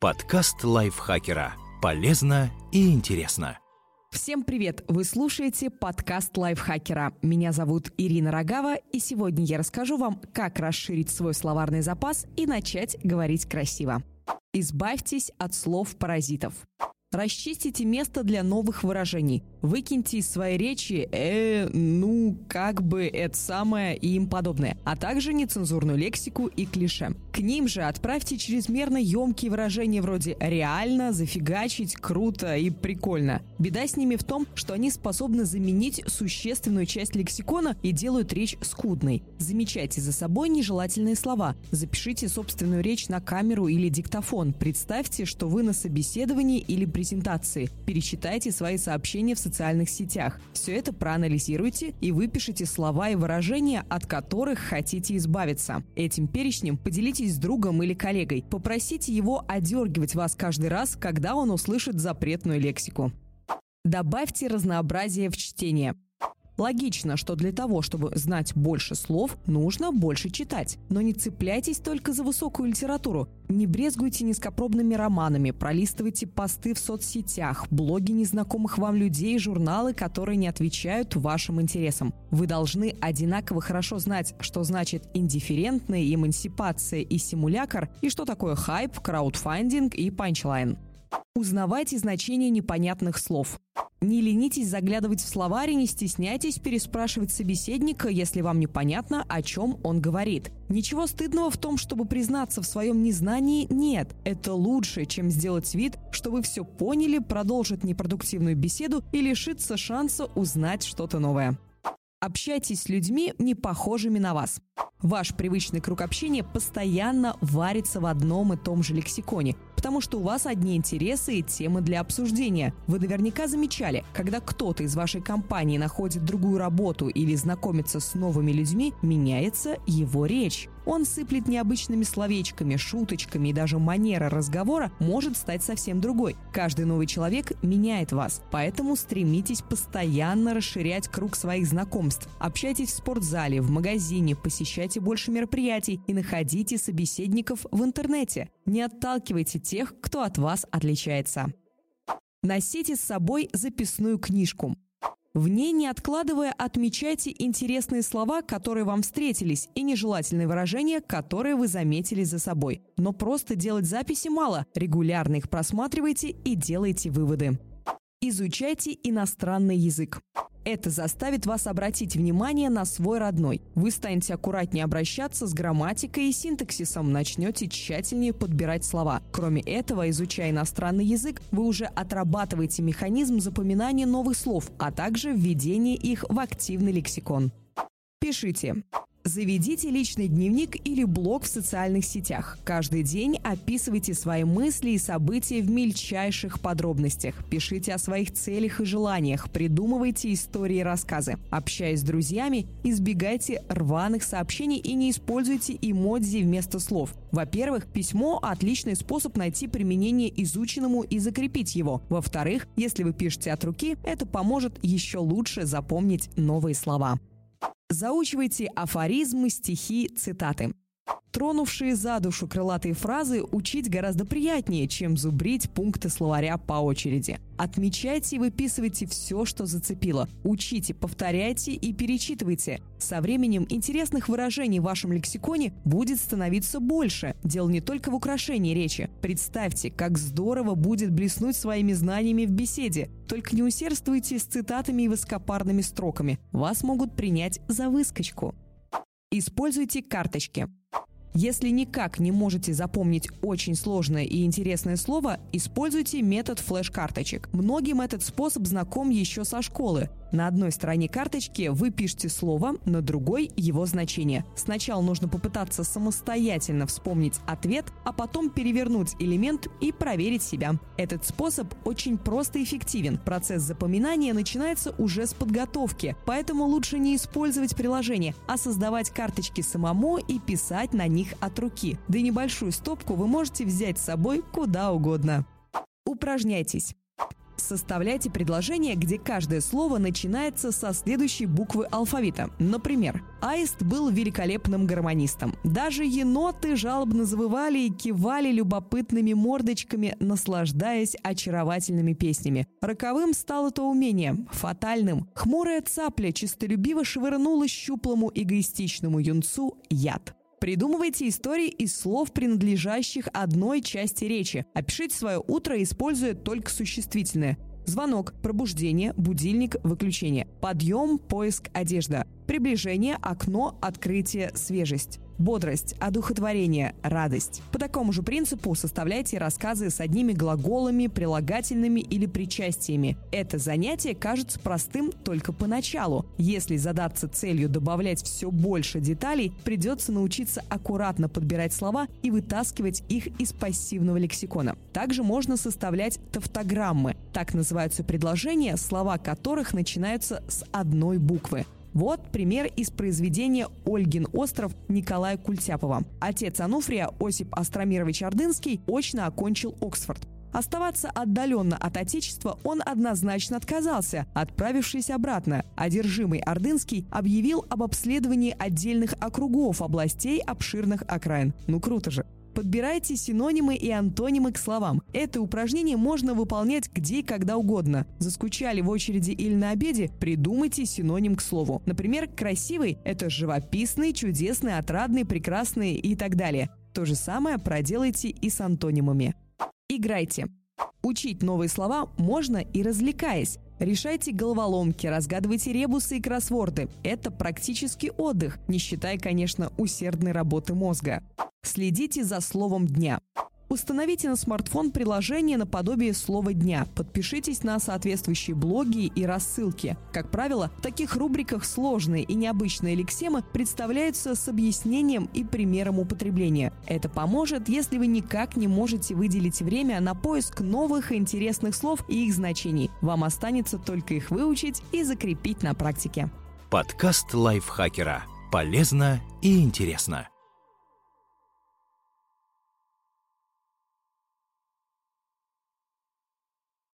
Подкаст лайфхакера. Полезно и интересно. Всем привет! Вы слушаете подкаст лайфхакера. Меня зовут Ирина Рогава, и сегодня я расскажу вам, как расширить свой словарный запас и начать говорить красиво. Избавьтесь от слов-паразитов. Расчистите место для новых выражений. Выкиньте из своей речи «э», «ну», «как бы», «это самое» и им подобное, а также нецензурную лексику и клише. К ним же отправьте чрезмерно емкие выражения вроде «реально», «зафигачить», «круто» и «прикольно». Беда с ними в том, что они способны заменить существенную часть лексикона и делают речь скудной. Замечайте за собой нежелательные слова. Запишите собственную речь на камеру или диктофон. Представьте, что вы на собеседовании или презентации. Пересчитайте свои сообщения в социальных сетях. Все это проанализируйте и выпишите слова и выражения, от которых хотите избавиться. Этим перечнем поделитесь с другом или коллегой. Попросите его одергивать вас каждый раз, когда он услышит запретную лексику. Добавьте разнообразие в чтение. Логично, что для того, чтобы знать больше слов, нужно больше читать. Но не цепляйтесь только за высокую литературу. Не брезгуйте низкопробными романами, пролистывайте посты в соцсетях, блоги незнакомых вам людей, журналы, которые не отвечают вашим интересам. Вы должны одинаково хорошо знать, что значит индифферентная эмансипация и симулякр, и что такое хайп, краудфандинг и панчлайн. Узнавайте значение непонятных слов. Не ленитесь заглядывать в словарь и не стесняйтесь переспрашивать собеседника, если вам непонятно, о чем он говорит. Ничего стыдного в том, чтобы признаться в своем незнании, нет. Это лучше, чем сделать вид, что вы все поняли, продолжить непродуктивную беседу и лишиться шанса узнать что-то новое. Общайтесь с людьми, не похожими на вас. Ваш привычный круг общения постоянно варится в одном и том же лексиконе, потому что у вас одни интересы и темы для обсуждения. Вы наверняка замечали, когда кто-то из вашей компании находит другую работу или знакомится с новыми людьми, меняется его речь. Он сыплет необычными словечками, шуточками и даже манера разговора может стать совсем другой. Каждый новый человек меняет вас, поэтому стремитесь постоянно расширять круг своих знакомств. Общайтесь в спортзале, в магазине, посещайте больше мероприятий и находите собеседников в интернете. Не отталкивайте тех, кто от вас отличается. Носите с собой записную книжку. В ней, не откладывая, отмечайте интересные слова, которые вам встретились, и нежелательные выражения, которые вы заметили за собой. Но просто делать записи мало. Регулярно их просматривайте и делайте выводы. Изучайте иностранный язык. Это заставит вас обратить внимание на свой родной. Вы станете аккуратнее обращаться с грамматикой и синтаксисом, начнете тщательнее подбирать слова. Кроме этого, изучая иностранный язык, вы уже отрабатываете механизм запоминания новых слов, а также введение их в активный лексикон. Пишите. Заведите личный дневник или блог в социальных сетях. Каждый день описывайте свои мысли и события в мельчайших подробностях. Пишите о своих целях и желаниях, придумывайте истории и рассказы. Общаясь с друзьями, избегайте рваных сообщений и не используйте эмодзи вместо слов. Во-первых, письмо – отличный способ найти применение изученному и закрепить его. Во-вторых, если вы пишете от руки, это поможет еще лучше запомнить новые слова. Заучивайте афоризмы, стихи, цитаты. Тронувшие за душу крылатые фразы учить гораздо приятнее, чем зубрить пункты словаря по очереди. Отмечайте и выписывайте все, что зацепило. Учите, повторяйте и перечитывайте. Со временем интересных выражений в вашем лексиконе будет становиться больше. Дело не только в украшении речи. Представьте, как здорово будет блеснуть своими знаниями в беседе. Только не усердствуйте с цитатами и высокопарными строками. Вас могут принять за выскочку. Используйте карточки. Если никак не можете запомнить очень сложное и интересное слово, используйте метод флеш-карточек. Многим этот способ знаком еще со школы. На одной стороне карточки вы пишете слово, на другой – его значение. Сначала нужно попытаться самостоятельно вспомнить ответ, а потом перевернуть элемент и проверить себя. Этот способ очень просто и эффективен. Процесс запоминания начинается уже с подготовки, поэтому лучше не использовать приложение, а создавать карточки самому и писать на них от руки. Да и небольшую стопку вы можете взять с собой куда угодно. Упражняйтесь. Составляйте предложение, где каждое слово начинается со следующей буквы алфавита. Например, Аист был великолепным гармонистом. Даже еноты жалобно завывали и кивали любопытными мордочками, наслаждаясь очаровательными песнями. Роковым стало то умение, фатальным. Хмурая цапля чистолюбиво швырнула щуплому эгоистичному юнцу яд. Придумывайте истории из слов, принадлежащих одной части речи. Опишите свое утро, используя только существительное. Звонок, пробуждение, будильник, выключение. Подъем, поиск, одежда. Приближение, окно, открытие, свежесть. Бодрость, одухотворение, радость. По такому же принципу составляйте рассказы с одними глаголами, прилагательными или причастиями. Это занятие кажется простым только поначалу. Если задаться целью добавлять все больше деталей, придется научиться аккуратно подбирать слова и вытаскивать их из пассивного лексикона. Также можно составлять тавтограммы. Так называются предложения, слова которых начинаются с одной буквы. Вот пример из произведения «Ольгин остров» Николая Культяпова. Отец Ануфрия, Осип Остромирович Ордынский, очно окончил Оксфорд. Оставаться отдаленно от Отечества он однозначно отказался, отправившись обратно. Одержимый Ордынский объявил об обследовании отдельных округов областей обширных окраин. Ну круто же. Подбирайте синонимы и антонимы к словам. Это упражнение можно выполнять где и когда угодно. Заскучали в очереди или на обеде? Придумайте синоним к слову. Например, красивый – это живописный, чудесный, отрадный, прекрасный и так далее. То же самое проделайте и с антонимами. Играйте. Учить новые слова можно и развлекаясь. Решайте головоломки, разгадывайте ребусы и кроссворды. Это практически отдых, не считая, конечно, усердной работы мозга. Следите за словом дня. Установите на смартфон приложение наподобие слова дня. Подпишитесь на соответствующие блоги и рассылки. Как правило, в таких рубриках сложные и необычные лексемы представляются с объяснением и примером употребления. Это поможет, если вы никак не можете выделить время на поиск новых интересных слов и их значений. Вам останется только их выучить и закрепить на практике. Подкаст лайфхакера. Полезно и интересно.